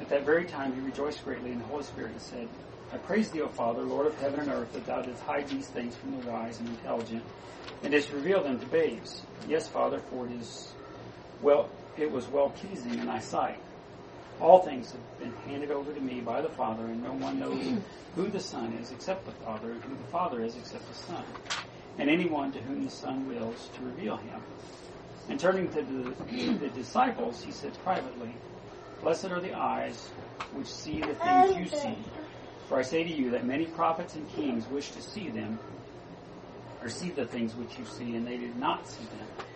At that very time he rejoiced greatly in the Holy Spirit and said, I praise thee, O Father, Lord of heaven and earth, that thou didst hide these things from the wise and intelligent, and didst reveal them to babes. Yes, Father, for it is well it was well pleasing in thy sight. All things have been handed over to me by the Father, and no one knows who the Son is except the Father, and who the Father is except the Son, and anyone to whom the Son wills to reveal him. And turning to the, the disciples, he said privately, Blessed are the eyes which see the things you see. For I say to you that many prophets and kings wish to see them, or see the things which you see, and they did not see them,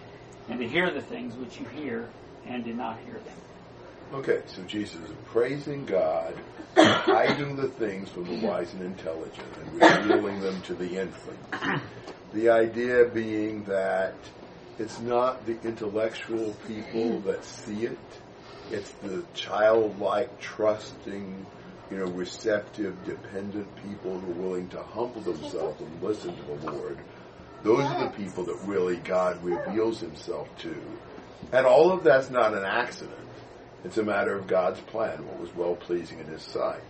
and to hear the things which you hear, and did not hear them. Okay, so Jesus is praising God, hiding the things from the wise and intelligent, and revealing them to the infant. The idea being that it's not the intellectual people that see it, it's the childlike, trusting, you know, receptive, dependent people who are willing to humble themselves and listen to the Lord. Those are the people that really God reveals himself to. And all of that's not an accident. It's a matter of God's plan, what was well pleasing in his sight.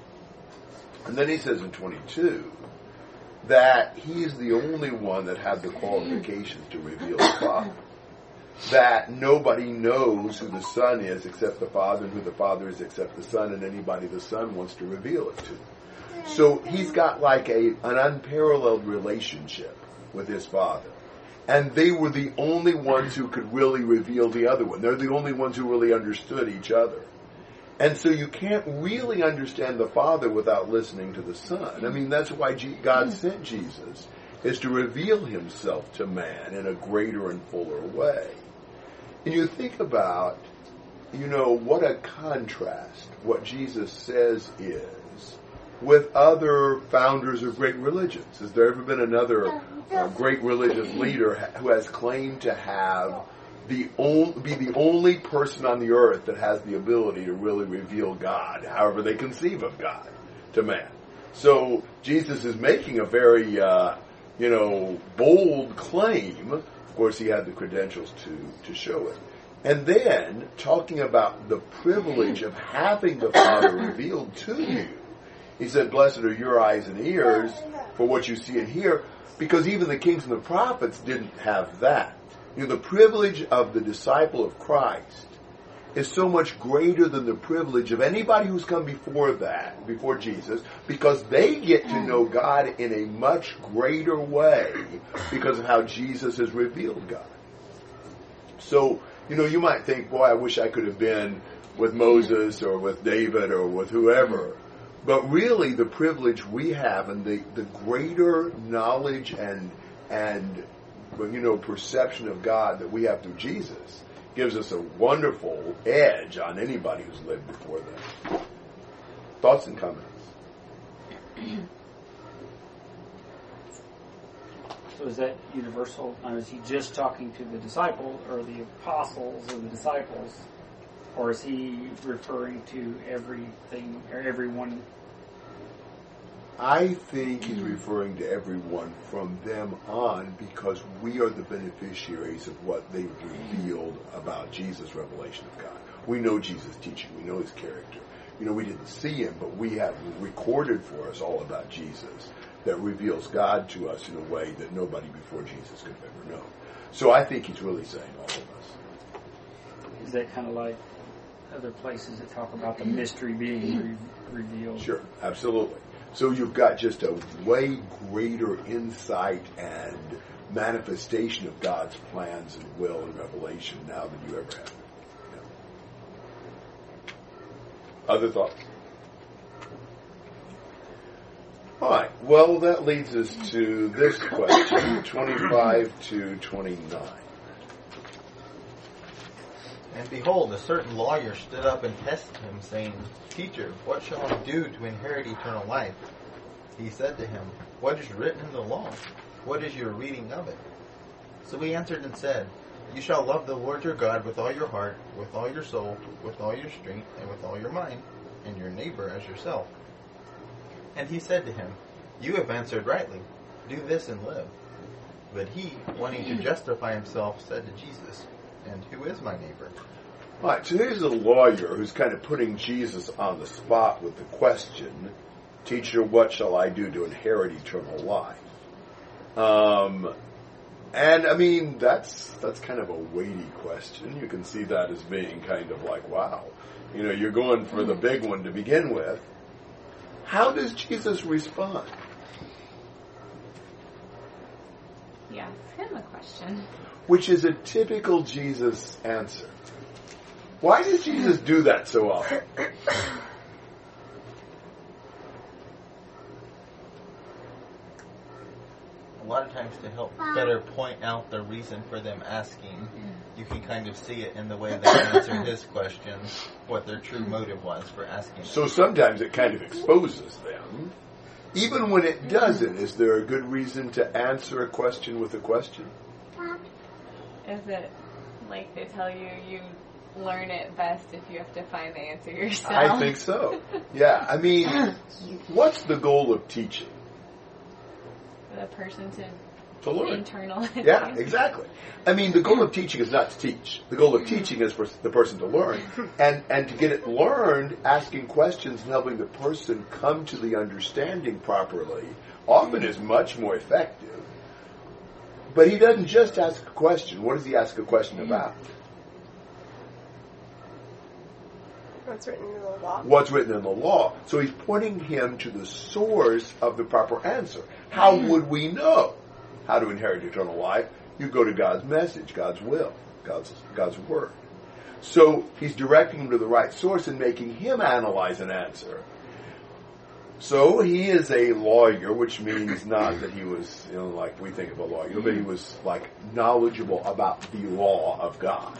And then he says in 22 that he is the only one that had the qualifications to reveal the Father. That nobody knows who the Son is except the Father, and who the Father is except the Son, and anybody the Son wants to reveal it to. So he's got like a, an unparalleled relationship with his Father and they were the only ones who could really reveal the other one. They're the only ones who really understood each other. And so you can't really understand the Father without listening to the Son. I mean, that's why God sent Jesus, is to reveal himself to man in a greater and fuller way. And you think about, you know, what a contrast what Jesus says is with other founders of great religions. Has there ever been another uh, great religious leader who has claimed to have the only, be the only person on the earth that has the ability to really reveal God, however they conceive of God, to man? So Jesus is making a very, uh, you know, bold claim. Of course, he had the credentials to to show it. And then talking about the privilege of having the Father revealed to you he said, Blessed are your eyes and ears for what you see and hear, because even the kings and the prophets didn't have that. You know, the privilege of the disciple of Christ is so much greater than the privilege of anybody who's come before that, before Jesus, because they get to know mm. God in a much greater way because of how Jesus has revealed God. So, you know, you might think, boy, I wish I could have been with Moses or with David or with whoever. But really, the privilege we have and the, the greater knowledge and and you know perception of God that we have through Jesus gives us a wonderful edge on anybody who's lived before them. Thoughts and comments. So is that universal? Or is he just talking to the disciples or the apostles or the disciples? Or is he referring to everything or everyone I think he's referring to everyone from them on because we are the beneficiaries of what they've revealed about Jesus' revelation of God. We know Jesus' teaching. We know his character. You know, we didn't see him, but we have recorded for us all about Jesus that reveals God to us in a way that nobody before Jesus could have ever known. So I think he's really saying all of us. Is that kind of like other places that talk about the mystery being re- revealed? Sure, absolutely. So you've got just a way greater insight and manifestation of God's plans and will and revelation now than you ever have. Yeah. Other thoughts? All right. Well, that leads us to this question, 25 to 29. And behold, a certain lawyer stood up and tested him, saying, Teacher, what shall I do to inherit eternal life? He said to him, What is written in the law? What is your reading of it? So he answered and said, You shall love the Lord your God with all your heart, with all your soul, with all your strength, and with all your mind, and your neighbor as yourself. And he said to him, You have answered rightly. Do this and live. But he, wanting to justify himself, said to Jesus, And who is my neighbor? All right, so here's a lawyer who's kind of putting Jesus on the spot with the question, Teacher, what shall I do to inherit eternal life? Um, and I mean, that's, that's kind of a weighty question. You can see that as being kind of like, wow, you know, you're going for the big one to begin with. How does Jesus respond? He asks him a question. Which is a typical Jesus answer. Why does Jesus do that so often? A lot of times to help better point out the reason for them asking, hmm. you can kind of see it in the way they answer his questions, what their true hmm. motive was for asking. So sometimes it kind of exposes them. Even when it hmm. doesn't, is there a good reason to answer a question with a question? Is it like they tell you you learn it best if you have to find the answer yourself? I think so. Yeah, I mean, what's the goal of teaching? For the person to To learn. internalize. Yeah, exactly. I mean, the goal of teaching is not to teach. The goal of mm-hmm. teaching is for the person to learn. And, and to get it learned, asking questions and helping the person come to the understanding properly often mm-hmm. is much more effective. But he doesn't just ask a question. What does he ask a question mm. about? What's written in the law? What's written in the law. So he's pointing him to the source of the proper answer. How mm. would we know how to inherit eternal life? You go to God's message, God's will, God's, God's word. So he's directing him to the right source and making him analyze an answer. So he is a lawyer, which means not that he was, you know, like we think of a lawyer, but he was like knowledgeable about the law of God.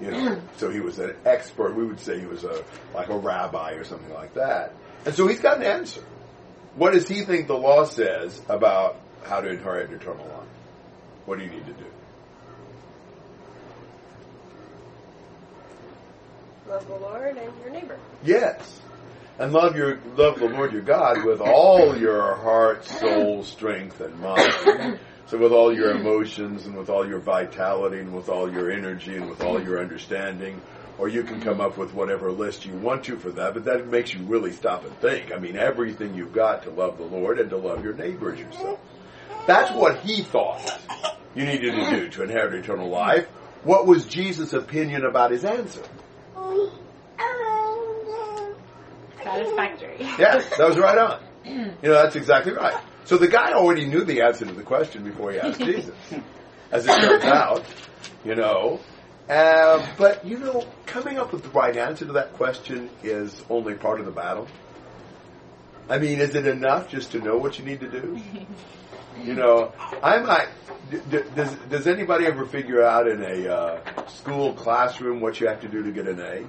You know, so he was an expert. We would say he was a like a rabbi or something like that. And so he's got an answer. What does he think the law says about how to inherit eternal life? What do you need to do? Love the Lord and your neighbor. Yes. And love your love the Lord your God with all your heart, soul, strength, and mind. So with all your emotions and with all your vitality and with all your energy and with all your understanding, or you can come up with whatever list you want to for that, but that makes you really stop and think. I mean, everything you've got to love the Lord and to love your neighbor as yourself. That's what he thought you needed to do to inherit eternal life. What was Jesus' opinion about his answer? Satisfactory. Yes, that was right on. You know, that's exactly right. So the guy already knew the answer to the question before he asked Jesus, as it turns out, you know. Uh, but, you know, coming up with the right answer to that question is only part of the battle. I mean, is it enough just to know what you need to do? You know, I might. d- d- Does Does anybody ever figure out in a uh, school classroom what you have to do to get an A?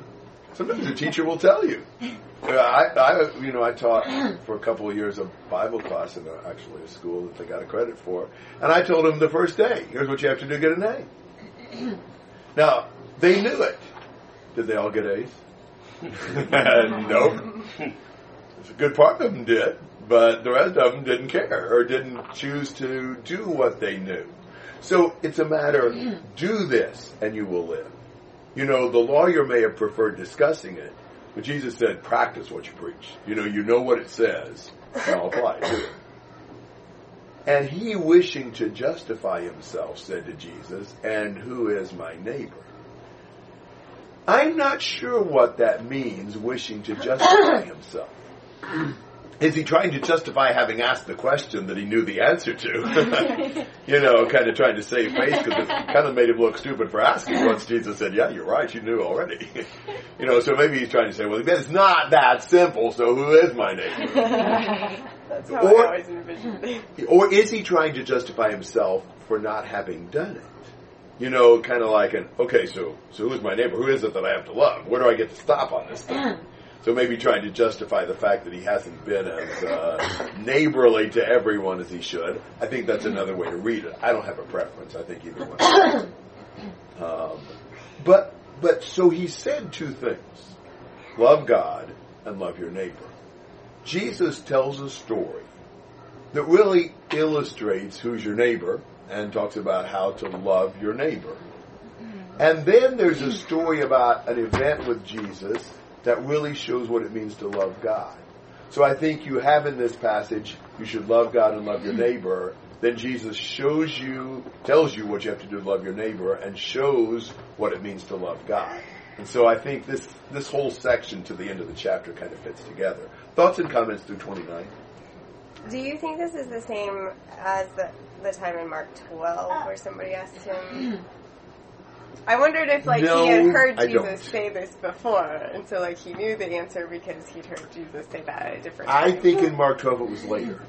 Sometimes the teacher will tell you. I, I, you know, I taught for a couple of years a Bible class in a, actually a school that they got a credit for, and I told them the first day, "Here's what you have to do to get an A." Now they knew it. Did they all get A's? nope. A good part of them did, but the rest of them didn't care or didn't choose to do what they knew. So it's a matter do this and you will live. You know, the lawyer may have preferred discussing it, but Jesus said, practice what you preach. You know, you know what it says, now apply to it. And he, wishing to justify himself, said to Jesus, And who is my neighbor? I'm not sure what that means, wishing to justify himself. Is he trying to justify having asked the question that he knew the answer to? you know, kind of trying to save face because it kind of made him look stupid for asking once Jesus said, yeah, you're right, you knew already. you know, so maybe he's trying to say, well, it's not that simple, so who is my neighbor? That's how Or- I always envisioned it. Or is he trying to justify himself for not having done it? You know, kind of like an, okay, so, so who's my neighbor? Who is it that I have to love? Where do I get to stop on this thing? So maybe trying to justify the fact that he hasn't been as uh, neighborly to everyone as he should. I think that's another way to read it. I don't have a preference. I think either one. um, but but so he said two things: love God and love your neighbor. Jesus tells a story that really illustrates who's your neighbor and talks about how to love your neighbor. And then there's a story about an event with Jesus that really shows what it means to love God. So I think you have in this passage, you should love God and love your hmm. neighbor. Then Jesus shows you, tells you what you have to do to love your neighbor and shows what it means to love God. And so I think this, this whole section to the end of the chapter kind of fits together. Thoughts and comments through 29? Do you think this is the same as the, the time in Mark 12 where somebody asked him? I wondered if like No, he had heard I Jesus don't. say this before, and so like he knew the answer because he'd heard Jesus say that at a different I time. think in Mark 12 it was later.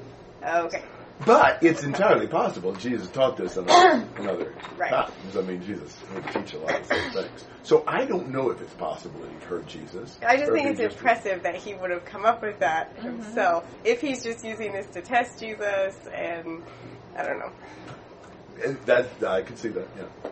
Oh, okay. But it's entirely possible Jesus taught this in other, in other Right. times. I mean, Jesus would teach a lot of those things. So I don't know if it's possible that he'd heard Jesus. I just think it's just- impressive that he would have come up with that mm-hmm. himself. If he's just using this to test Jesus, and I don't know. That I can see that. Yeah,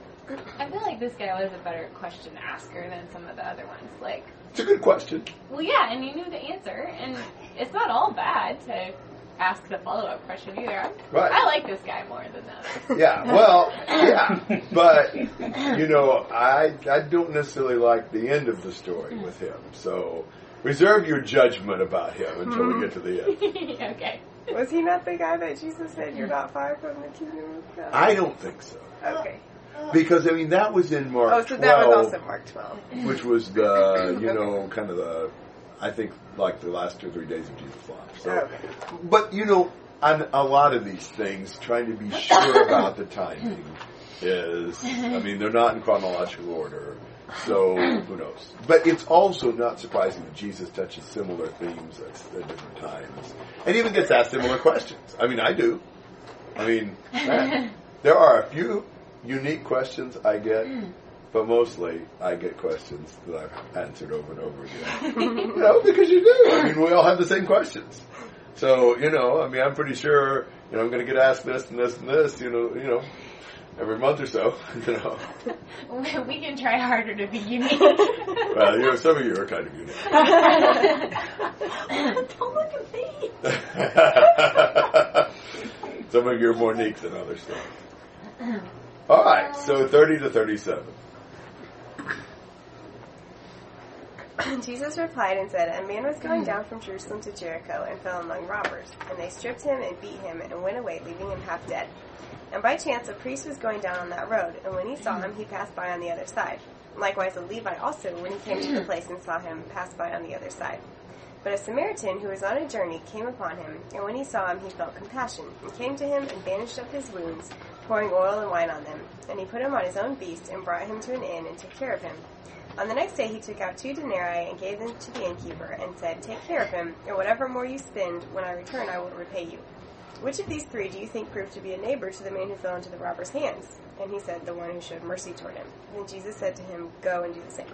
I feel like this guy was a better question asker than some of the other ones. Like, it's a good question. well, yeah, and he knew the answer, and it's not all bad to ask the follow-up question either. I'm, Right. I like this guy more than that. Yeah, well, yeah, but you know, I I don't necessarily like the end of the story hmm. with him. So reserve your judgment about him until we hmm. get to the end. okay. Was he not the guy that Jesus said you're not far from the kingdom of God? I don't think so Okay. Because I mean that was in Mark Oh, so 12. that was also Mark 12. which was the you know kind of the I think like the last two or three days of Jesus' life. So, Okay. but you know, on a lot of these things, trying to be sure about the timing is I mean they're not in chronological order. So who knows? But it's also not surprising that Jesus touches similar themes at, at different times, and even gets asked similar questions. I mean, I do. I mean, man, there are a few unique questions I get, hmm. but mostly I get questions that I've answered over and over again. you know, because you do. I mean, we all have the same questions. So, you know, I mean, I'm pretty sure, you know, I'm going to get asked this and this and this, you know, you know, every month or so, you know. we can try harder to be unique. Well, you know, some of you are kind of unique. Don't look at me. some of you are more unique than others. So. All right, so 30 to 37. Jesus replied and said, A man was going hmm. down from Jerusalem to Jericho and fell among robbers, and they stripped him and beat him and went away, leaving him half dead. And by chance a priest was going down on that road, and when he saw hmm. him, he passed by on the other side. Likewise a Levite also, when he came to the hmm. place and saw him, passed by on the other side. But a Samaritan who was on a journey came upon him, and when he saw him, he felt compassion, and came to him and bandaged up his wounds, pouring oil and wine on them. And he put him on his own beast, and brought him to an inn, and took care of him. On the next day he took out two denarii and gave them to the innkeeper, and said, Take care of him, and whatever more you spend, when I return I will repay you. Which of these three do you think proved to be a neighbor to the man who fell into the robber's hands? And he said, The one who showed mercy toward him. Then Jesus said to him, Go and do the same.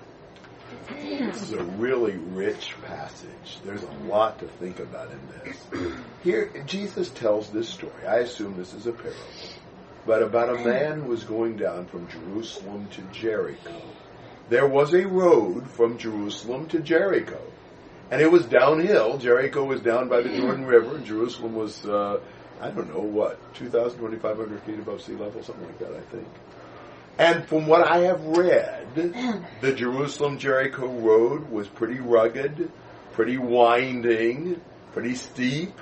This is a really rich passage. There's a lot to think about in this. Here, Jesus tells this story. I assume this is a parable, but about a man who was going down from Jerusalem to Jericho. There was a road from Jerusalem to Jericho, and it was downhill. Jericho was down by the Jordan River, and Jerusalem was, uh, I don't know, what, 2,000, 2,500 feet above sea level, something like that, I think. And from what I have read, the Jerusalem Jericho road was pretty rugged, pretty winding, pretty steep,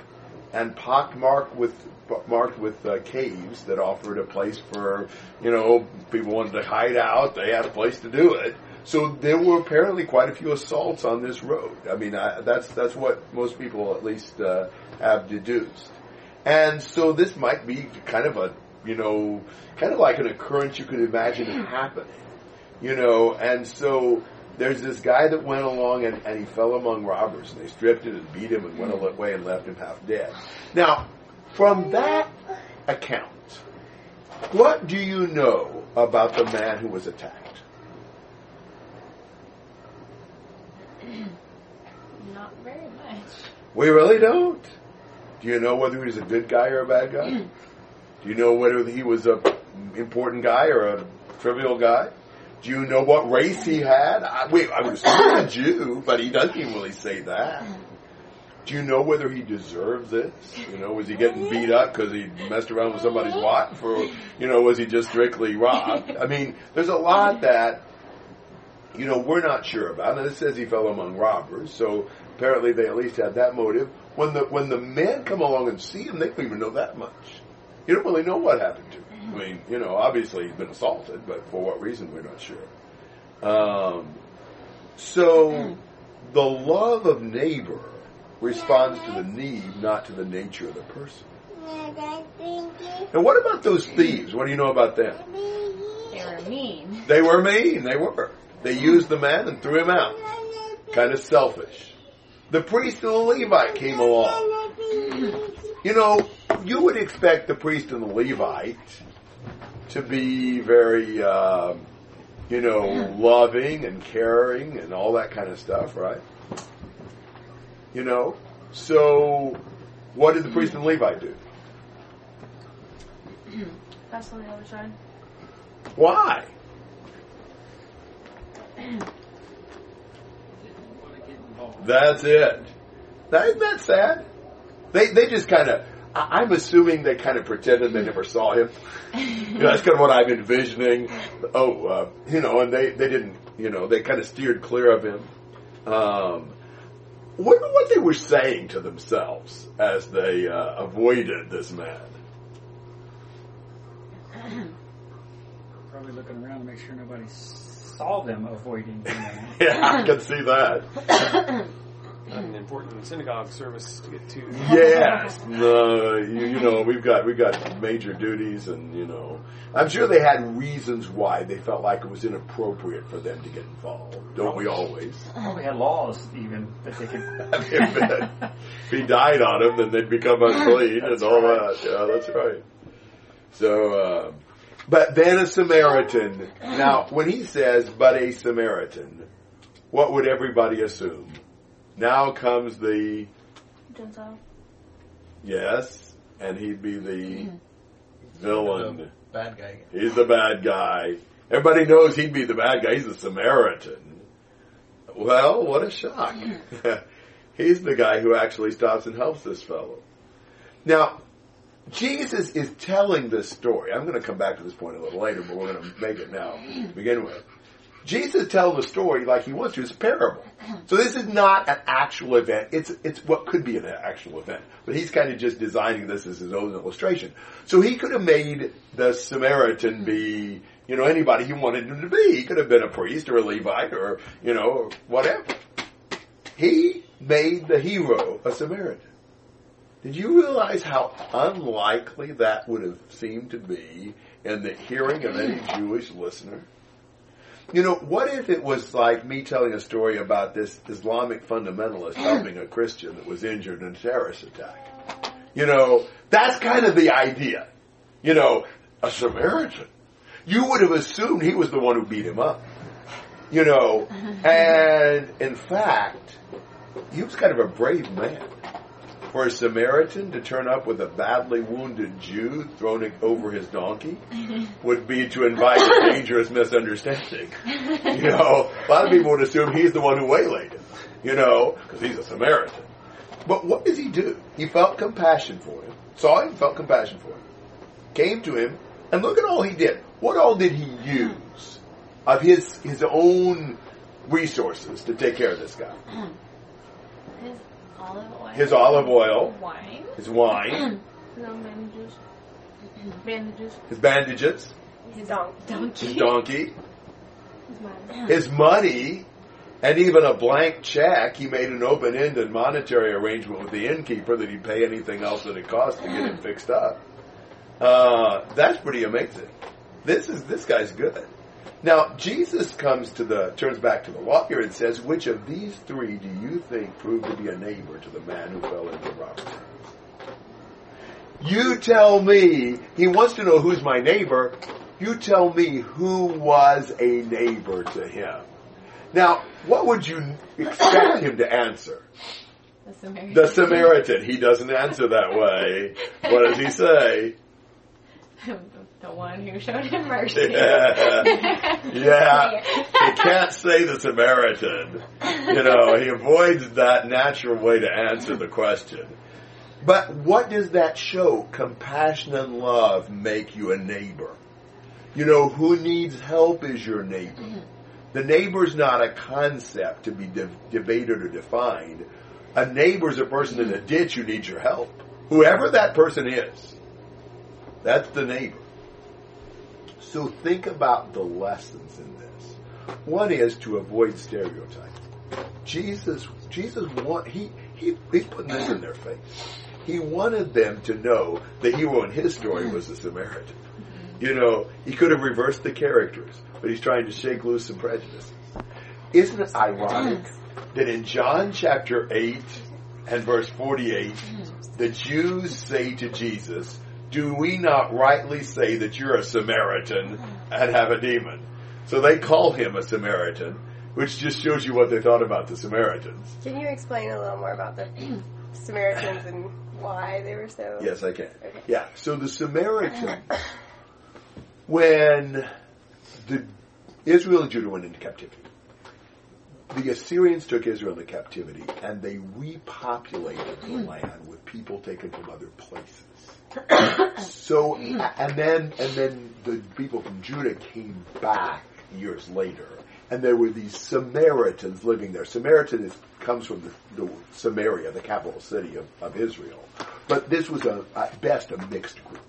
and pockmarked with marked with uh, caves that offered a place for you know people wanted to hide out. They had a place to do it. So there were apparently quite a few assaults on this road. I mean, I, that's that's what most people at least uh, have deduced. And so this might be kind of a you know kind of like an occurrence you could imagine happening. You know, and so there's this guy that went along and, and he fell among robbers and they stripped him and beat him and went away and left him half dead. Now, from that account, what do you know about the man who was attacked? Not very much. We really don't. Do you know whether he was a good guy or a bad guy? Do you know whether he was a important guy or a trivial guy? Do you know what race he had? I, wait, I assume a Jew, but he doesn't even really say that. Do you know whether he deserved this? You know, was he getting beat up because he messed around with somebody's wife, or you know, was he just strictly robbed? I mean, there's a lot that you know we're not sure about. And it says he fell among robbers, so apparently they at least had that motive. When the when the men come along and see him, they don't even know that much. You don't really know what happened to him. I mean, you know, obviously he's been assaulted, but for what reason we're not sure. Um, so the love of neighbor responds to the need, not to the nature of the person. And what about those thieves? What do you know about them? They were mean. They were mean. They were. They used the man and threw him out. Kind of selfish. The priest and the Levite came along. You know, you would expect the priest and the Levite to be very, uh, you know, loving and caring and all that kind of stuff, right? You know, so what did the priest and Levite do? That's on the other side. Why? Didn't want to get involved. That's it. That, isn't that sad? They they just kind of. I'm assuming they kind of pretended they never saw him. You know, that's kind of what I'm envisioning. Oh, uh, you know, and they they didn't. You know, they kind of steered clear of him. Um, wonder what they were saying to themselves as they uh, avoided this man. Probably looking around to make sure nobody saw them avoiding the man. Yeah, I can see that. an important synagogue service to get to. Yes, no, you, you know we've got we've got major duties, and you know I'm sure they had reasons why they felt like it was inappropriate for them to get involved. Don't we always? Probably had laws even that they could. if he died on him, then they'd become unclean and all that. Yeah, that's right. So, uh, but then a Samaritan. Now, when he says "but a Samaritan," what would everybody assume? Now comes the Gentile. yes, and he'd be the mm-hmm. villain. Bad guy. He's the bad guy. Everybody knows he'd be the bad guy. He's a Samaritan. Well, what a shock. Mm-hmm. He's the guy who actually stops and helps this fellow. Now, Jesus is telling this story. I'm going to come back to this point a little later, but we're going to make it now to begin with. Jesus tells a story like he wants to. It's a parable. So this is not an actual event. It's it's what could be an actual event. But he's kind of just designing this as his own illustration. So he could have made the Samaritan be, you know, anybody he wanted him to be. He could have been a priest or a Levite or, you know, whatever. He made the hero a Samaritan. Did you realize how unlikely that would have seemed to be in the hearing of any Jewish listener? You know, what if it was like me telling a story about this Islamic fundamentalist helping a Christian that was injured in a terrorist attack? You know, that's kind of the idea. You know, a Samaritan. You would have assumed he was the one who beat him up. You know, and in fact, he was kind of a brave man. For a Samaritan to turn up with a badly wounded Jew thrown over his donkey would be to invite a dangerous misunderstanding. You know, a lot of people would assume he's the one who waylaid him, you know, because he's a Samaritan. But what does he do? He felt compassion for him, saw him, felt compassion for him, came to him, and look at all he did. What all did he use of his his own resources to take care of this guy? His olive oil. His olive oil, Wine. his wine, No bandages. Bandages. his bandages, His donkey. Donkey. his donkey, Is mine. his money, and even a blank check. He made an open-ended monetary arrangement with the innkeeper that he'd pay anything else that it cost to get him fixed up. Uh, that's pretty amazing. This is this guy's good. Now Jesus comes to the turns back to the lawyer and says, "Which of these three do you think proved to be a neighbor to the man who fell into the robber's? You tell me. He wants to know who's my neighbor. You tell me who was a neighbor to him. Now, what would you expect him to answer? The Samaritan. The Samaritan. He doesn't answer that way. What does he say? the one who showed him mercy. Yeah. yeah. He can't say the Samaritan. You know, he avoids that natural way to answer the question. But what does that show? Compassion and love make you a neighbor. You know, who needs help is your neighbor. The neighbor's not a concept to be de- debated or defined. A neighbor's a person in a ditch who needs your help. Whoever that person is, that's the neighbor. So think about the lessons in this. One is to avoid stereotypes. Jesus, Jesus want, he, he, he's putting this in their face. He wanted them to know the hero in his story was the Samaritan. You know, he could have reversed the characters, but he's trying to shake loose some prejudices. Isn't it ironic that in John chapter 8 and verse 48, the Jews say to Jesus, do we not rightly say that you're a Samaritan and have a demon? So they call him a Samaritan, which just shows you what they thought about the Samaritans. Can you explain a little more about the Samaritans and why they were so? Yes, I can. Okay. Yeah, so the Samaritan, when the Israel and Judah went into captivity, the Assyrians took Israel into captivity and they repopulated the hmm. land with people taken from other places. so and then and then the people from Judah came back years later, and there were these Samaritans living there. Samaritan is, comes from the, the Samaria, the capital city of, of Israel, but this was a, at best a mixed group.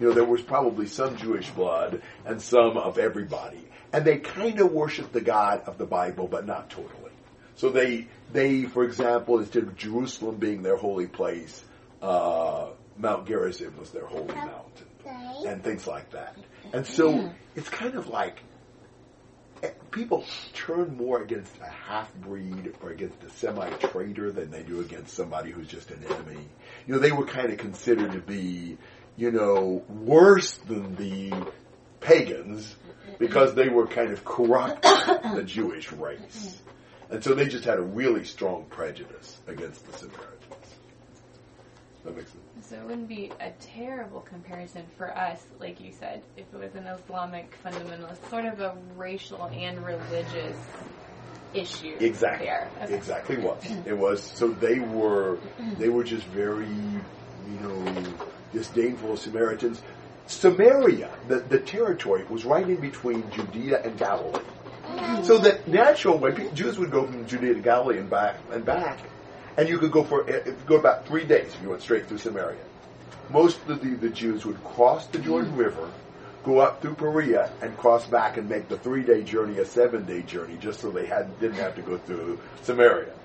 You know, there was probably some Jewish blood and some of everybody, and they kind of worshiped the God of the Bible, but not totally. So they they, for example, instead of Jerusalem being their holy place. Uh, Mount Gerizim was their holy mountain, and things like that. And so it's kind of like eh, people turn more against a half breed or against a semi traitor than they do against somebody who's just an enemy. You know, they were kind of considered to be, you know, worse than the pagans because they were kind of corrupt the Jewish race. And so they just had a really strong prejudice against the Samaritans. That makes sense. So it wouldn't be a terrible comparison for us, like you said, if it was an Islamic fundamentalist, sort of a racial and religious issue. Exactly. Okay. Exactly what It was so they were they were just very you know disdainful of Samaritans. Samaria, the, the territory, was right in between Judea and Galilee. So the natural way Jews would go from Judea to Galilee and back and back, and you could go for eh, eh, go about three days if you went straight through Samaria. Most of the, the Jews would cross the Jordan River, go up through Perea, and cross back and make the three day journey a seven day journey, just so they had didn't have to go through Samaria.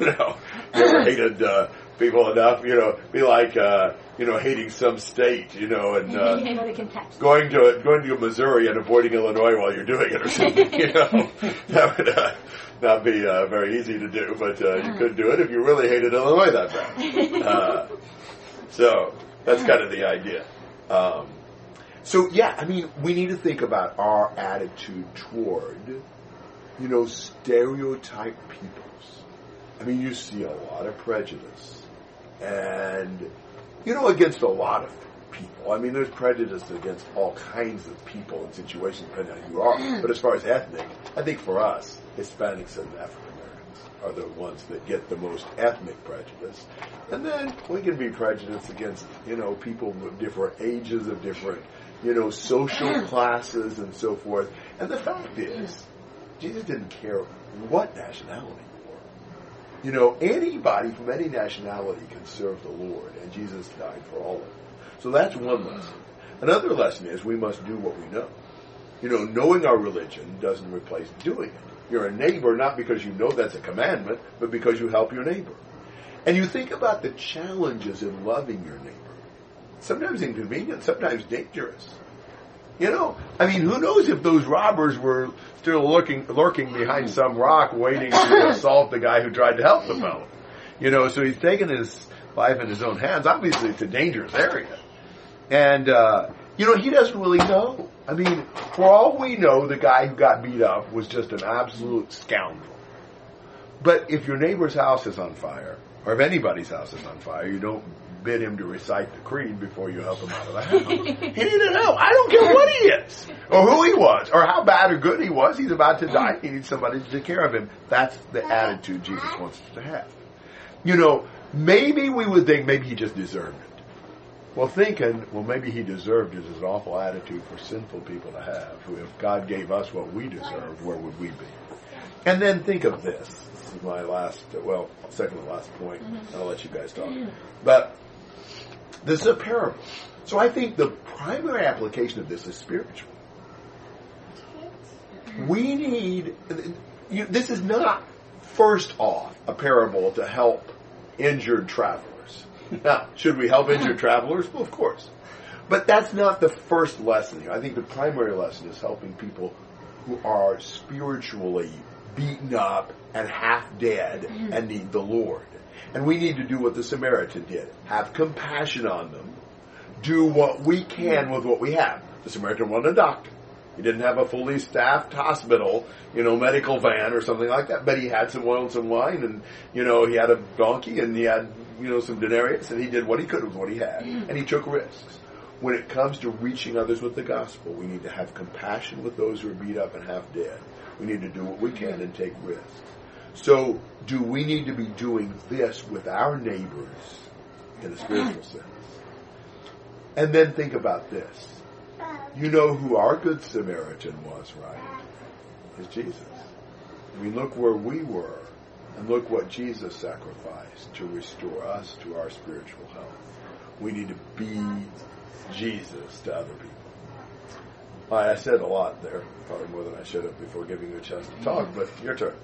You know, ever hated uh, people enough? You know, be like uh, you know hating some state, you know, and uh, Nobody can touch. going to going to Missouri and avoiding Illinois while you're doing it or something. You know, that would uh, not be uh, very easy to do, but uh, you could do it if you really hated Illinois that bad. Uh, so that's kind of the idea. Um, so yeah, I mean, we need to think about our attitude toward, you know, stereotype peoples. I mean, you see a lot of prejudice, and you know, against a lot of people. I mean, there's prejudice against all kinds of people and situations depending on who you are. But as far as ethnic, I think for us, Hispanics and African Americans are the ones that get the most ethnic prejudice. And then we can be prejudiced against, you know, people of different ages, of different, you know, social classes and so forth. And the fact is, Jesus didn't care what nationality you know, anybody from any nationality can serve the Lord, and Jesus died for all of them. So that's one lesson. Another lesson is we must do what we know. You know, knowing our religion doesn't replace doing it. You're a neighbor not because you know that's a commandment, but because you help your neighbor. And you think about the challenges in loving your neighbor. Sometimes inconvenient, sometimes dangerous. You know, I mean, who knows if those robbers were still lurking, lurking behind some rock waiting to assault the guy who tried to help the fellow. You know, so he's taken his life in his own hands. Obviously, it's a dangerous area. And, uh, you know, he doesn't really know. I mean, for all we know, the guy who got beat up was just an absolute scoundrel. But if your neighbor's house is on fire, Or if anybody's house is on fire, you don't bid him to recite the creed before you help him out of the house. he needed help. I don't care what he is, or who he was, or how bad or good he was. He's about to die. He needs somebody to take care of him. That's the attitude Jesus wants us to have. You know, maybe we would think maybe he just deserved it. Well, thinking, well, maybe he deserved it is an awful attitude for sinful people to have. Who, if God gave us what we deserved, where would we be? And then think of this. This is my last, well, second to last point, I'll let you guys talk. But this is a parable. So I think the primary application of this is spiritual. We need, you, this is not, first off, a parable to help injured travelers. Now, should we help injured travelers? Well, of course. But that's not the first lesson here. I think the primary lesson is helping people who are spiritually beaten up and half dead mm-hmm. and need the Lord. And we need to do what the Samaritan did. Have compassion on them. Do what we can with what we have. The Samaritan wasn't a doctor. He didn't have a fully staffed hospital, you know, medical van or something like that, but he had some oil and some wine and, you know, he had a donkey and he had, you know, some denarius and he did what he could with what he had. Mm-hmm. And he took risks. When it comes to reaching others with the gospel, we need to have compassion with those who are beat up and half dead. We need to do what we can and take risks. So, do we need to be doing this with our neighbors in a spiritual sense? And then think about this. You know who our Good Samaritan was, right? Is Jesus. I mean, look where we were, and look what Jesus sacrificed to restore us to our spiritual health. We need to be Jesus to other people. All right, I said a lot there, probably more than I should have before giving you a chance to talk, mm-hmm. but your turn.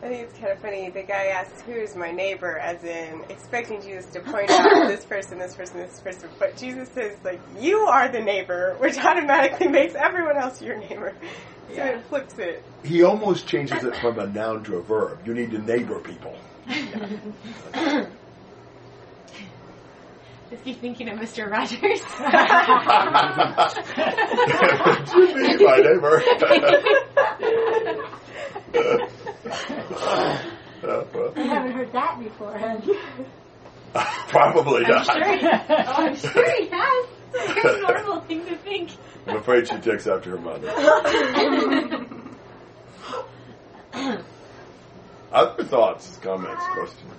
I think it's kind of funny. The guy asks, "Who's my neighbor?" As in expecting Jesus to point out this person, this person, this person. But Jesus says, "Like you are the neighbor," which automatically makes everyone else your neighbor. So it flips it. He almost changes it from a noun to a verb. You need to neighbor people. Just keep thinking of Mr. Rogers. you be my neighbor. I haven't heard that before. have you? probably I'm not. sure he, oh, I'm sure he has. It's a normal thing to think. I'm afraid she takes after her mother. Other thoughts, comments, questions?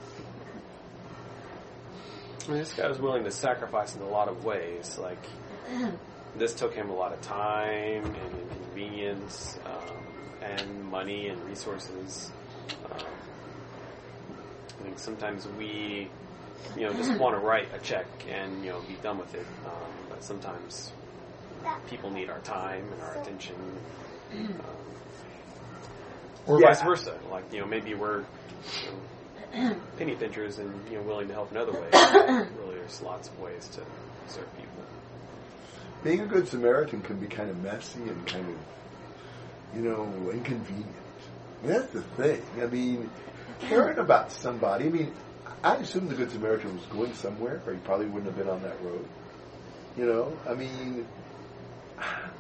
I mean, this guy was willing to sacrifice in a lot of ways. Like, this took him a lot of time and inconvenience, um, and money and resources. Um, I think sometimes we, you know, just want to write a check and you know be done with it. Um, but sometimes people need our time and our attention, um, or Yeah. vice versa. Like, you know, maybe we're you know, penny pinchers and you know willing to help in other ways. really, there's lots of ways to serve people. Being a good Samaritan can be kind of messy and kind of, you know, inconvenient. That's the thing. I mean, caring about somebody. I mean, I assume the Good Samaritan was going somewhere, or he probably wouldn't have been on that road. You know, I mean,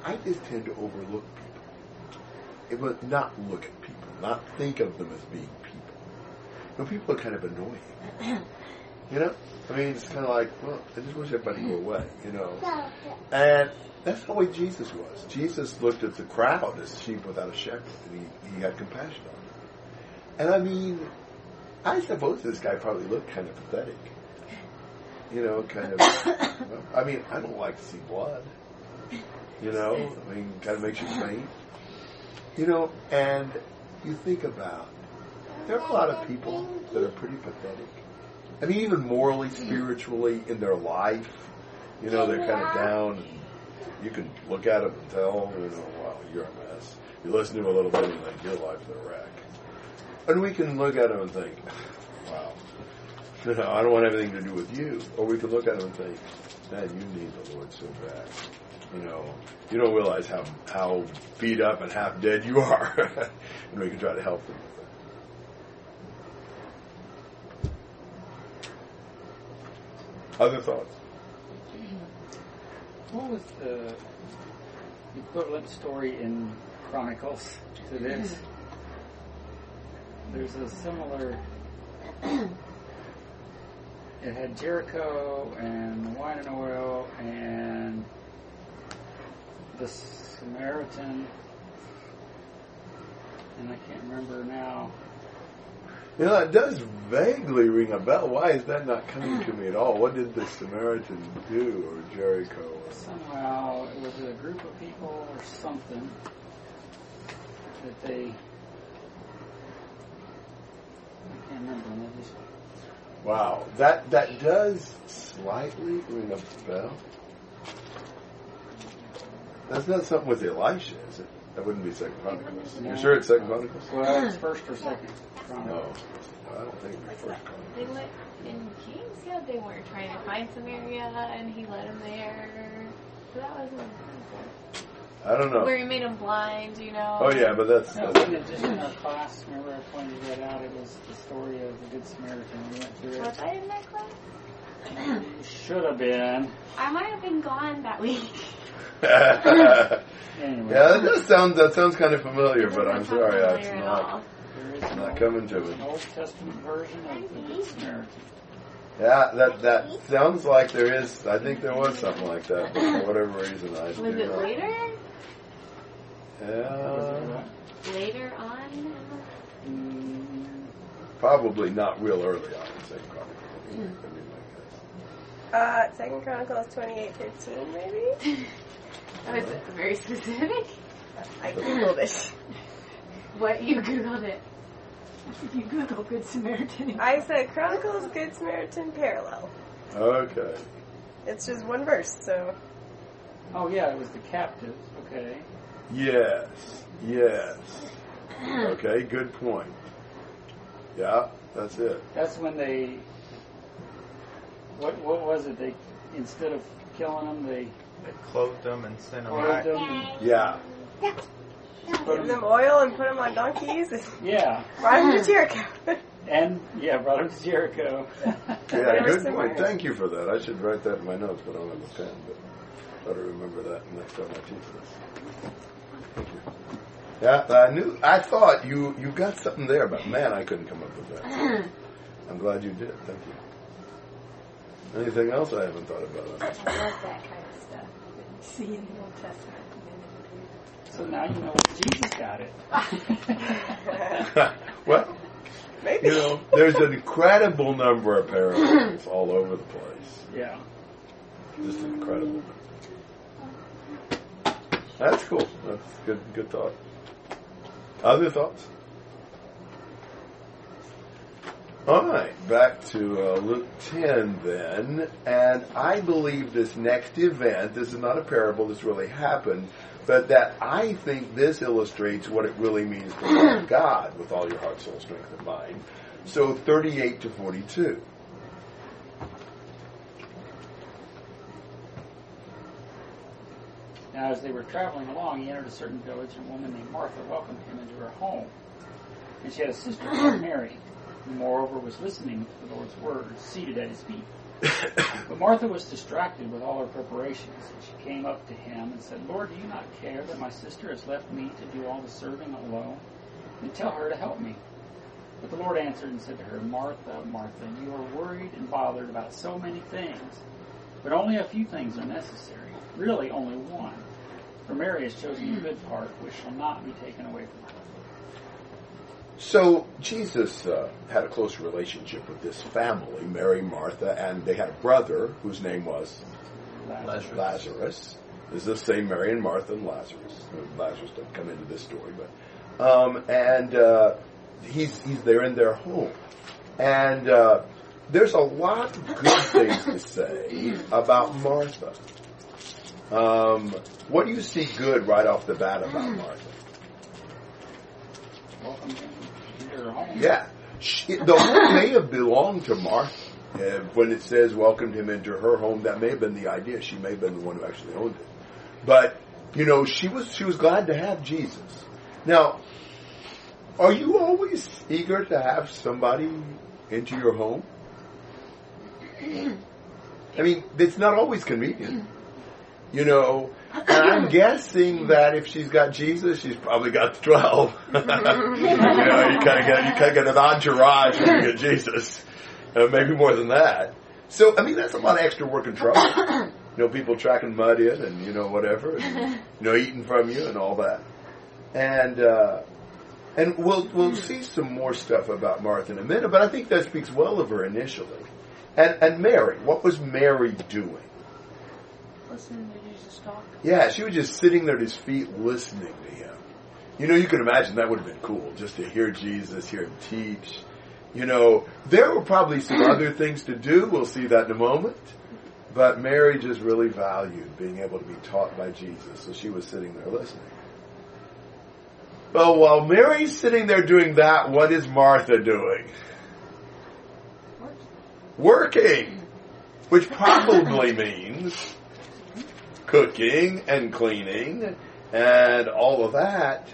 I just tend to overlook people. It was not look at people, not think of them as being people. Know, people are kind of annoying. You know, I mean, it's kind of like, well, I just wish everybody go away. You know, and that's the way Jesus was. Jesus looked at the crowd as sheep without a shepherd, and he, he had compassion on them. And I mean, I suppose this guy probably looked kind of pathetic. You know, kind of. well, I mean, I don't like to see blood. You know, I mean, kind of makes you faint. You know, and you think about there are a lot of people that are pretty pathetic. I mean, even morally, spiritually, in their life, you know, they're kind of down. And you can look at them and tell, you know, wow, you're a mess. You listen to a little bit and think, your life's a wreck. And we can look at them and think, wow, you know, I don't want anything to do with you. Or we can look at them and think, man, you need the Lord so bad. You know, you don't realize how how beat up and half dead you are, and we can try to help them with that. Other thoughts? What was the equivalent story in Chronicles to this? There's a similar it had Jericho and wine and oil and the Samaritan, and I can't remember now. You know, it does vaguely ring a bell. Why is that not coming to me at all? What did the Samaritan do, or Jericho? Or Somehow it was a group of people or something that they. I can't remember. just Wow, that that does slightly ring a bell. That's not something with Elisha, is it? That wouldn't be Second Chronicles. You're sure it's Second Chronicles? Well, it's hmm. first or second. No, I don't think it'd First Chronicles. They went in Kings, yeah, they weren't trying to find Samaria, and he led them there. So that was in Chronicles. I don't know. Where he made them blind, you know. Oh yeah, but that's, No, that's wasn't it just in our class? Remember, I pointed that out. It was the story of the Good Samaritan. We went through Was it. I in that class? Should have been. I might have been gone that week. yeah, that does sound that sounds kind of familiar, but I'm sorry, that's familiar at not all. there is not coming to me. Old, Old Testament version of the Good Samaritan. Yeah, that that sounds like there is. I think there was something like that, but for whatever reason, I Was do it not. later? Yeah, Later on? Mm, probably not real early on in Second Chronicles. I mean, I Uh, Second Chronicles twenty-eight fifteen, maybe. That was very specific. I googled it. What you googled it? You Google Good Samaritan, I said Chronicles Good Samaritan parallel. Okay. It's just one verse, so oh yeah, it was the captives. Okay. Yes. Yes. Okay. Good point. Yeah, that's it. That's when they. What what was it? They instead of killing them, they They clothed them and sent them clothed back. them. and Yeah. Put them oil and put them on donkeys and yeah, brought them to Jericho. and yeah, brought them to Jericho. Yeah, Whatever good somewhere. point. Thank you for that. I should write that in my notes, but I don't have a pen. But better remember that next time I teach this. Thank you. Yeah, I knew. I thought you you got something there, but man, I couldn't come up with that. I'm glad you did. Thank you. Anything else I haven't thought about? I love that kind of stuff. that you See in the Old Testament. so now you know Jesus got it. well, Maybe. you know, there's an incredible number of parables all over the place. yeah. Just incredible. That's cool. That's good. Good thought. Other thoughts? All right, back to uh, Luke 10 then. And I believe this next event, this is not a parable, this really happened, but that I think this illustrates what it really means to love God with all your heart, soul, strength, and mind. So 38 to 42. Now, as they were traveling along, he entered a certain village, and a woman named Martha welcomed him into her home. And she had a sister named Mary, who moreover was listening to the Lord's words, seated at his feet. But Martha was distracted with all her preparations, and she came up to him and said, Lord, do you not care that my sister has left me to do all the serving alone? And tell her to help me. But the Lord answered and said to her, Martha, Martha, you are worried and bothered about so many things, but only a few things are necessary. Really, only one. For Mary has chosen the good part, which shall not be taken away from her. So Jesus uh, had a close relationship with this family, Mary, Martha, and they had a brother whose name was Lazarus. Lazarus. This is the same Mary and Martha and Lazarus. Lazarus doesn't come into this story, but um, and uh, he's he's there in their home, and uh, there's a lot of good things to say about Martha. Um, what do you see good right off the bat about Martha? Welcome him into her home. Yeah. She, the home may have belonged to Martha. Uh, when it says welcomed him into her home, that may have been the idea. She may have been the one who actually owned it. But, you know, she was, she was glad to have Jesus. Now, are you always eager to have somebody into your home? I mean, it's not always convenient. You know, And I'm guessing that if she's got Jesus, she's probably got the twelve. you know, you kind of get you kind of get an entourage when you get Jesus, uh, maybe more than that. So I mean, that's a lot of extra work and trouble. You know, people tracking mud in and you know whatever, and, you know, eating from you and all that. And uh, and we'll we'll see some more stuff about Martha in a minute, but I think that speaks well of her initially. And and Mary, what was Mary doing? Listening to Jesus. Yeah, she was just sitting there at his feet listening to him. You know, you can imagine that would have been cool, just to hear Jesus, hear him teach. You know, there were probably some other things to do. We'll see that in a moment. But Mary just really valued being able to be taught by Jesus, so she was sitting there listening. Well, while Mary's sitting there doing that, what is Martha doing? Working. Which probably means cooking and cleaning and all of that.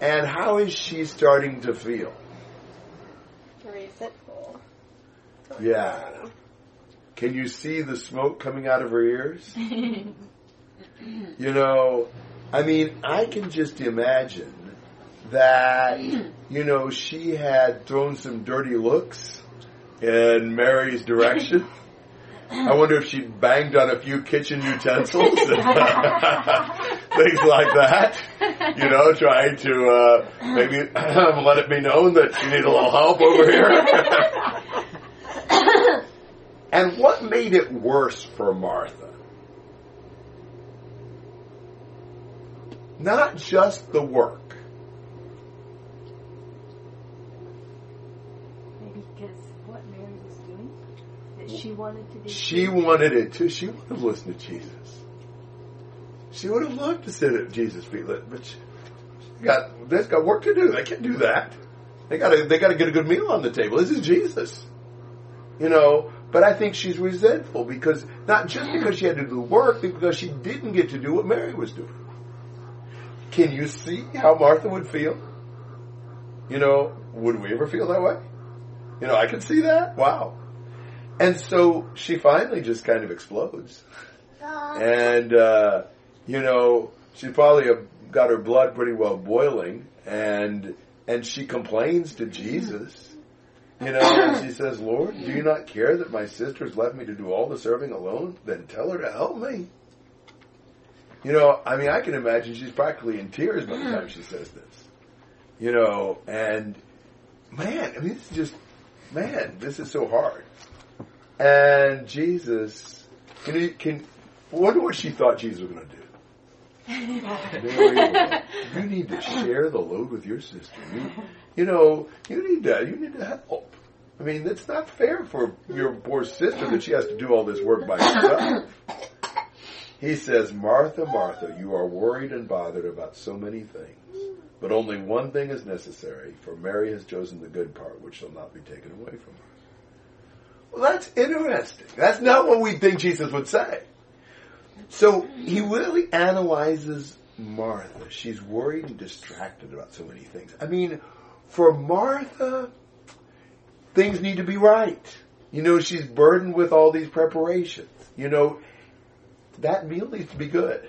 And how is she starting to feel? Resentful. Yeah. Can you see the smoke coming out of her ears? you know, I mean, I can just imagine that, you know, she had thrown some dirty looks in Mary's direction. I wonder if she banged on a few kitchen utensils and things like that. You know, trying to uh, maybe let it be known that she needed a little help over here. and what made it worse for Martha? Not just the work. Maybe because what Mary was doing, that she wanted to do. She wanted it too. She would have listened to Jesus. She would have loved to sit at Jesus' feet, but she got they've got work to do. They can't do that. They got to they got to get a good meal on the table. This is Jesus, you know. But I think she's resentful because not just because she had to do the work, but because she didn't get to do what Mary was doing. Can you see how Martha would feel? You know, would we ever feel that way? You know, I can see that. Wow. And so she finally just kind of explodes. And, uh, you know, she probably got her blood pretty well boiling and, and she complains to Jesus. You know, and she says, Lord, do you not care that my sister's left me to do all the serving alone? Then tell her to help me. You know, I mean, I can imagine she's practically in tears by the time she says this. You know, and man, I mean, this is just, man, this is so hard. And Jesus, know, you can wonder what she thought Jesus was going to do. You need to share the load with your sister. You, you know, you need to, you need to help. I mean, it's not fair for your poor sister that she has to do all this work by herself. He says, Martha, Martha, you are worried and bothered about so many things, but only one thing is necessary, for Mary has chosen the good part, which shall not be taken away from her. Well, that's interesting. That's not what we think Jesus would say. So he really analyzes Martha. She's worried and distracted about so many things. I mean, for Martha, things need to be right. You know, she's burdened with all these preparations. You know, that meal needs to be good.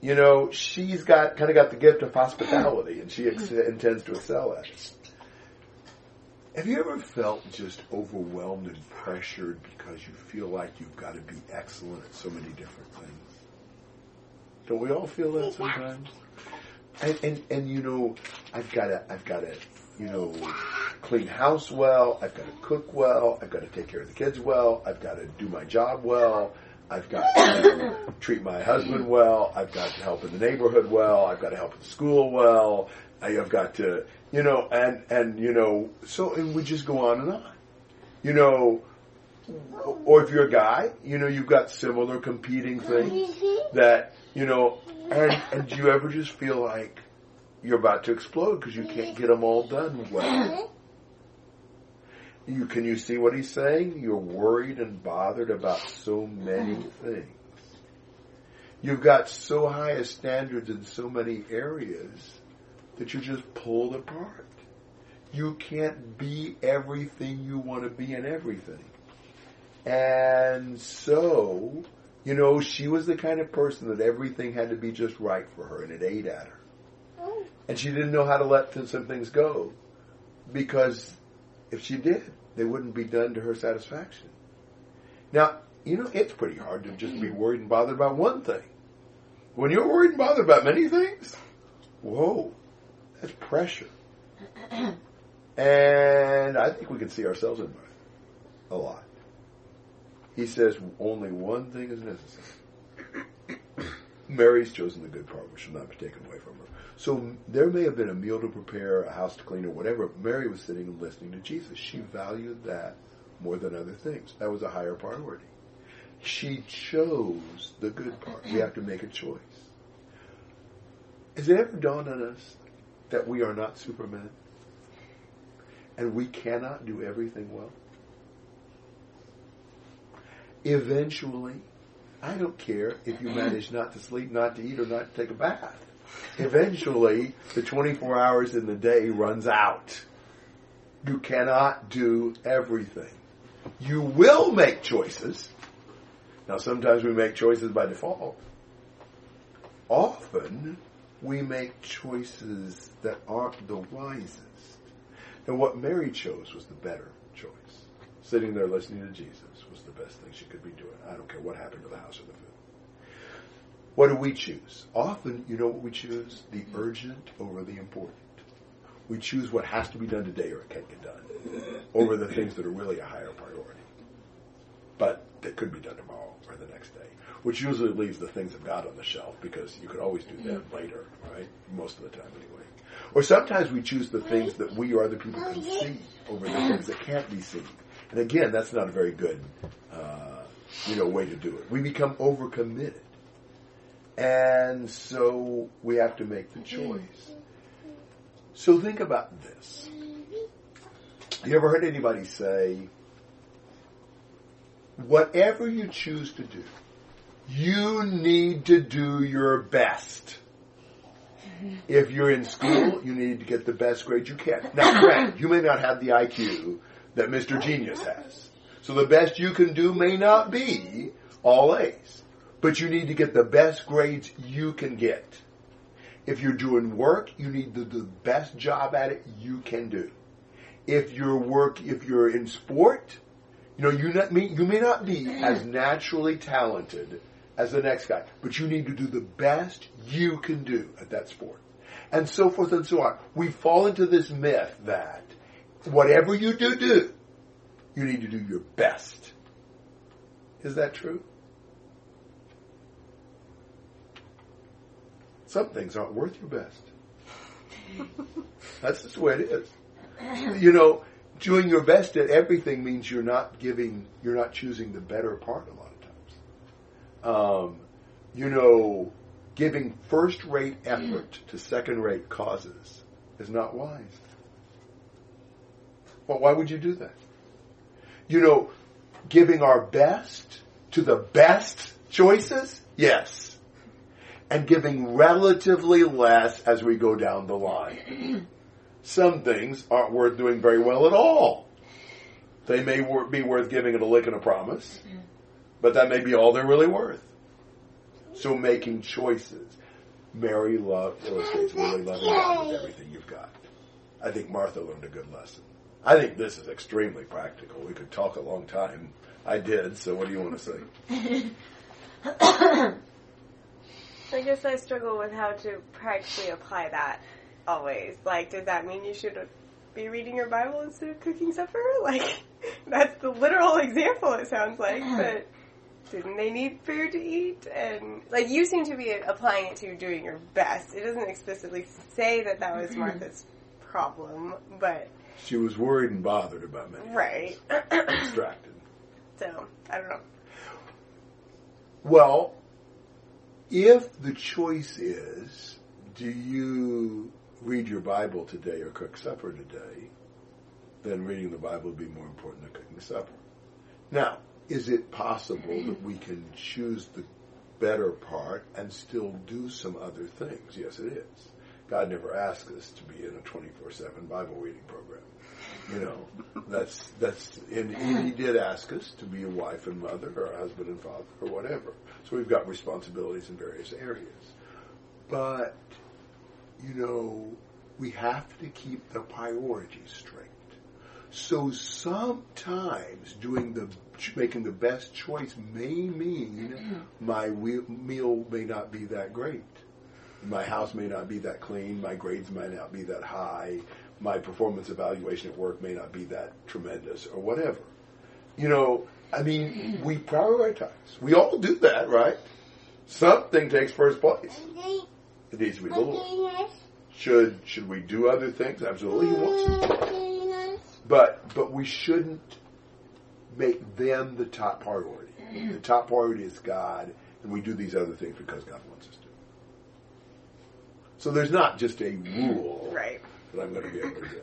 You know, she's got kind of got the gift of hospitality, and she ex- intends to excel at it. Have you ever felt just overwhelmed and pressured because you feel like you've got to be excellent at so many different things? Don't we all feel that sometimes? And and, and you know, I've got to I've got to you know clean house well. I've got to cook well. I've got to take care of the kids well. I've got to do my job well. I've got to treat my husband well. I've got to help in the neighborhood well. I've got to help in school well. I have got to, you know, and, and, you know, so, and we just go on and on. You know, or if you're a guy, you know, you've got similar competing things mm-hmm. that, you know, and, and do you ever just feel like you're about to explode because you can't get them all done well? Mm-hmm. You, can you see what he's saying? You're worried and bothered about so many mm-hmm. things. You've got so high a standards in so many areas that you're just pulled apart. You can't be everything you want to be in everything. And so You know, she was the kind of person that everything had to be just right for her, and it ate at her. Oh. And she didn't know how to let some things go because if she did, they wouldn't be done to her satisfaction. Now, you know, it's pretty hard to just be mm-hmm. worried and bothered about one thing. When you're worried and bothered about many things, whoa, that's pressure. And I think we can see ourselves in Martha a lot. He says only one thing is necessary. Mary's chosen the good part, which shall not be taken away from her. So there may have been a meal to prepare, a house to clean, or whatever. Mary was sitting and listening to Jesus. She valued that more than other things. That was a higher priority. She chose the good part. We have to make a choice. Has it ever dawned on us that we are not supermen? And we cannot do everything well? Eventually, I don't care if you manage not to sleep, not to eat, or not to take a bath. Eventually, the 24 hours in the day runs out. You cannot do everything. You will make choices. Now, sometimes we make choices by default. Often, we make choices that aren't the wisest. And what Mary chose was the better choice. Sitting there listening to Jesus was the best thing she could be doing. I don't care what happened to the house or the food. What do we choose? Often, you know what we choose? The urgent over the important. We choose what has to be done today or it can't get done over the things that are really a higher priority. But that could be done tomorrow or the next day. Which usually leaves the things of God on the shelf because you could always do that later, right? Most of the time anyway. Or sometimes we choose the things that we or other people can see over the things that can't be seen. And again, that's not a very good, uh, you know, way to do it. We become overcommitted. And so we have to make the choice. So think about this. You ever heard anybody say, whatever you choose to do, you need to do your best. If you're in school, you need to get the best grade you can. Now, granted, you may not have the IQ that Mr. Genius has. So the best you can do may not be all A's. But you need to get the best grades you can get. If you're doing work, you need to do the best job at it you can do. If your work, if you're in sport, you know, you, not, you may not be as naturally talented as the next guy, but you need to do the best you can do at that sport. And so forth and so on. We fall into this myth that whatever you do, do, you need to do your best. Is that true? Some things aren't worth your best. That's just the way it is. You know, doing your best at everything means you're not giving, you're not choosing the better part of. Um, you know, giving first rate effort to second rate causes is not wise. Well, why would you do that? You know, giving our best to the best choices? Yes. And giving relatively less as we go down the line. Some things aren't worth doing very well at all. They may wor- be worth giving it a lick and a promise, but that may be all they're really worth. So making choices. Mary love illustrates really loving God with everything you've got. I think Martha learned a good lesson. I think this is extremely practical. We could talk a long time. I did, so what do you want to say? I guess I struggle with how to practically apply that always. Like, does that mean you should be reading your Bible instead of cooking supper? Like, that's the literal example, it sounds like. But didn't they need food to eat? And, like, you seem to be applying it to doing your best. It doesn't explicitly say that that was mm-hmm. Martha's problem, but. She was worried and bothered about many Right. Distracted. so, I don't know. Well, if the choice is, do you read your Bible today or cook supper today, then reading the Bible would be more important than cooking supper. Now, is it possible that we can choose the better part and still do some other things? Yes, it is. God never asked us to be in a 24/7 Bible reading program. You know, that's that's and He did ask us to be a wife and mother, or a husband and father, or whatever. So we've got responsibilities in various areas, but you know, we have to keep the priorities straight. So sometimes doing the making the best choice may mean my meal may not be that great. My house may not be that clean. My grades might not be that high. My performance evaluation at work may not be that tremendous or whatever. You know, I mean, we prioritize. We all do that, right? Something takes first place. It needs to be the Lord. Should should we do other things? Absolutely, He wants to. But but we shouldn't make them the top priority. The top priority is God, and we do these other things because God wants us to. So there's not just a rule Right. that I'm going to be able to do.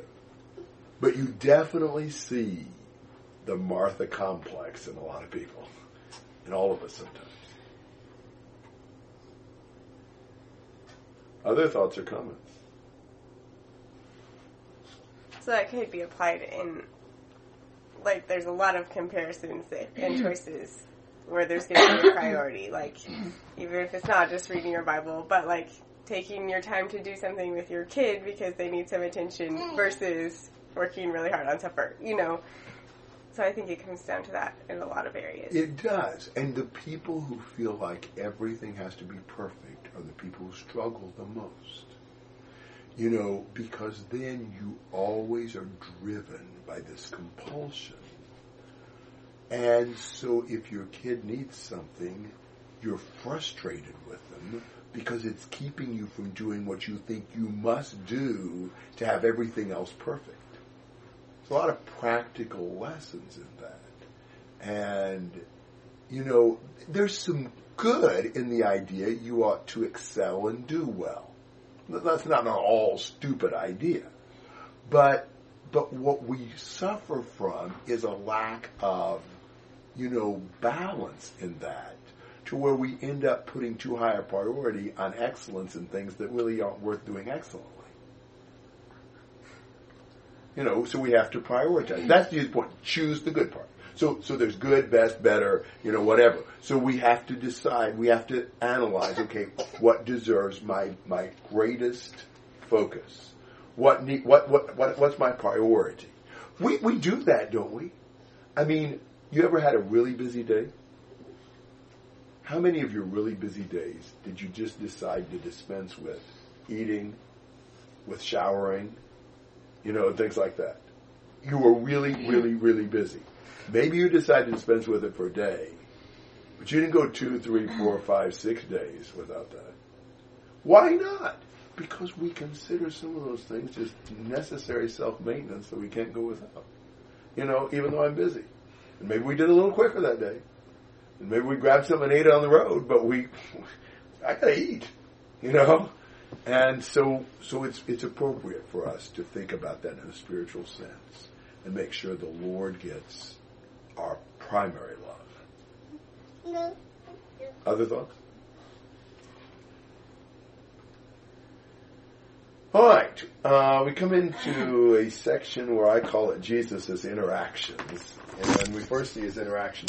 But you definitely see the Martha complex in a lot of people, in all of us sometimes. Other thoughts or comments? So that could be applied in, like, there's a lot of comparisons and choices where there's going to be a priority. Like, even if it's not just reading your Bible, but like taking your time to do something with your kid because they need some attention mm. versus working really hard on supper, you know. So I think it comes down to that in a lot of areas. It does. And the people who feel like everything has to be perfect are the people who struggle the most. You know, because then you always are driven by this compulsion. And so if your kid needs something, you're frustrated with them because it's keeping you from doing what you think you must do to have everything else perfect. There's a lot of practical lessons in that. And, you know, there's some good in the idea you ought to excel and do well. That's not an all stupid idea. But, but what we suffer from is a lack of, you know, balance in that to where we end up putting too high a priority on excellence in things that really aren't worth doing excellently. You know, so we have to prioritize. That's the point. Choose the good part. So, so there's good, best, better, you know, whatever. So we have to decide. We have to analyze. Okay, what deserves my my greatest focus? What need? What what what what's my priority? We we do that, don't we? I mean, you ever had a really busy day? How many of your really busy days did you just decide to dispense with eating, with showering, you know, things like that? You were really, really, really busy. Maybe you decided to dispense with it for a day, but you didn't go two, three, four, five, six days without that. Why not? Because we consider some of those things just necessary self-maintenance that we can't go without. You know, even though I'm busy. And maybe we did a little quicker that day. And maybe we grabbed something and ate it on the road, but we, I gotta eat, you know? And so, so it's, it's appropriate for us to think about that in a spiritual sense and make sure the Lord gets our primary love. No. Other thoughts? All right, uh, we come into a section where I call it Jesus' interactions, and we first see his interaction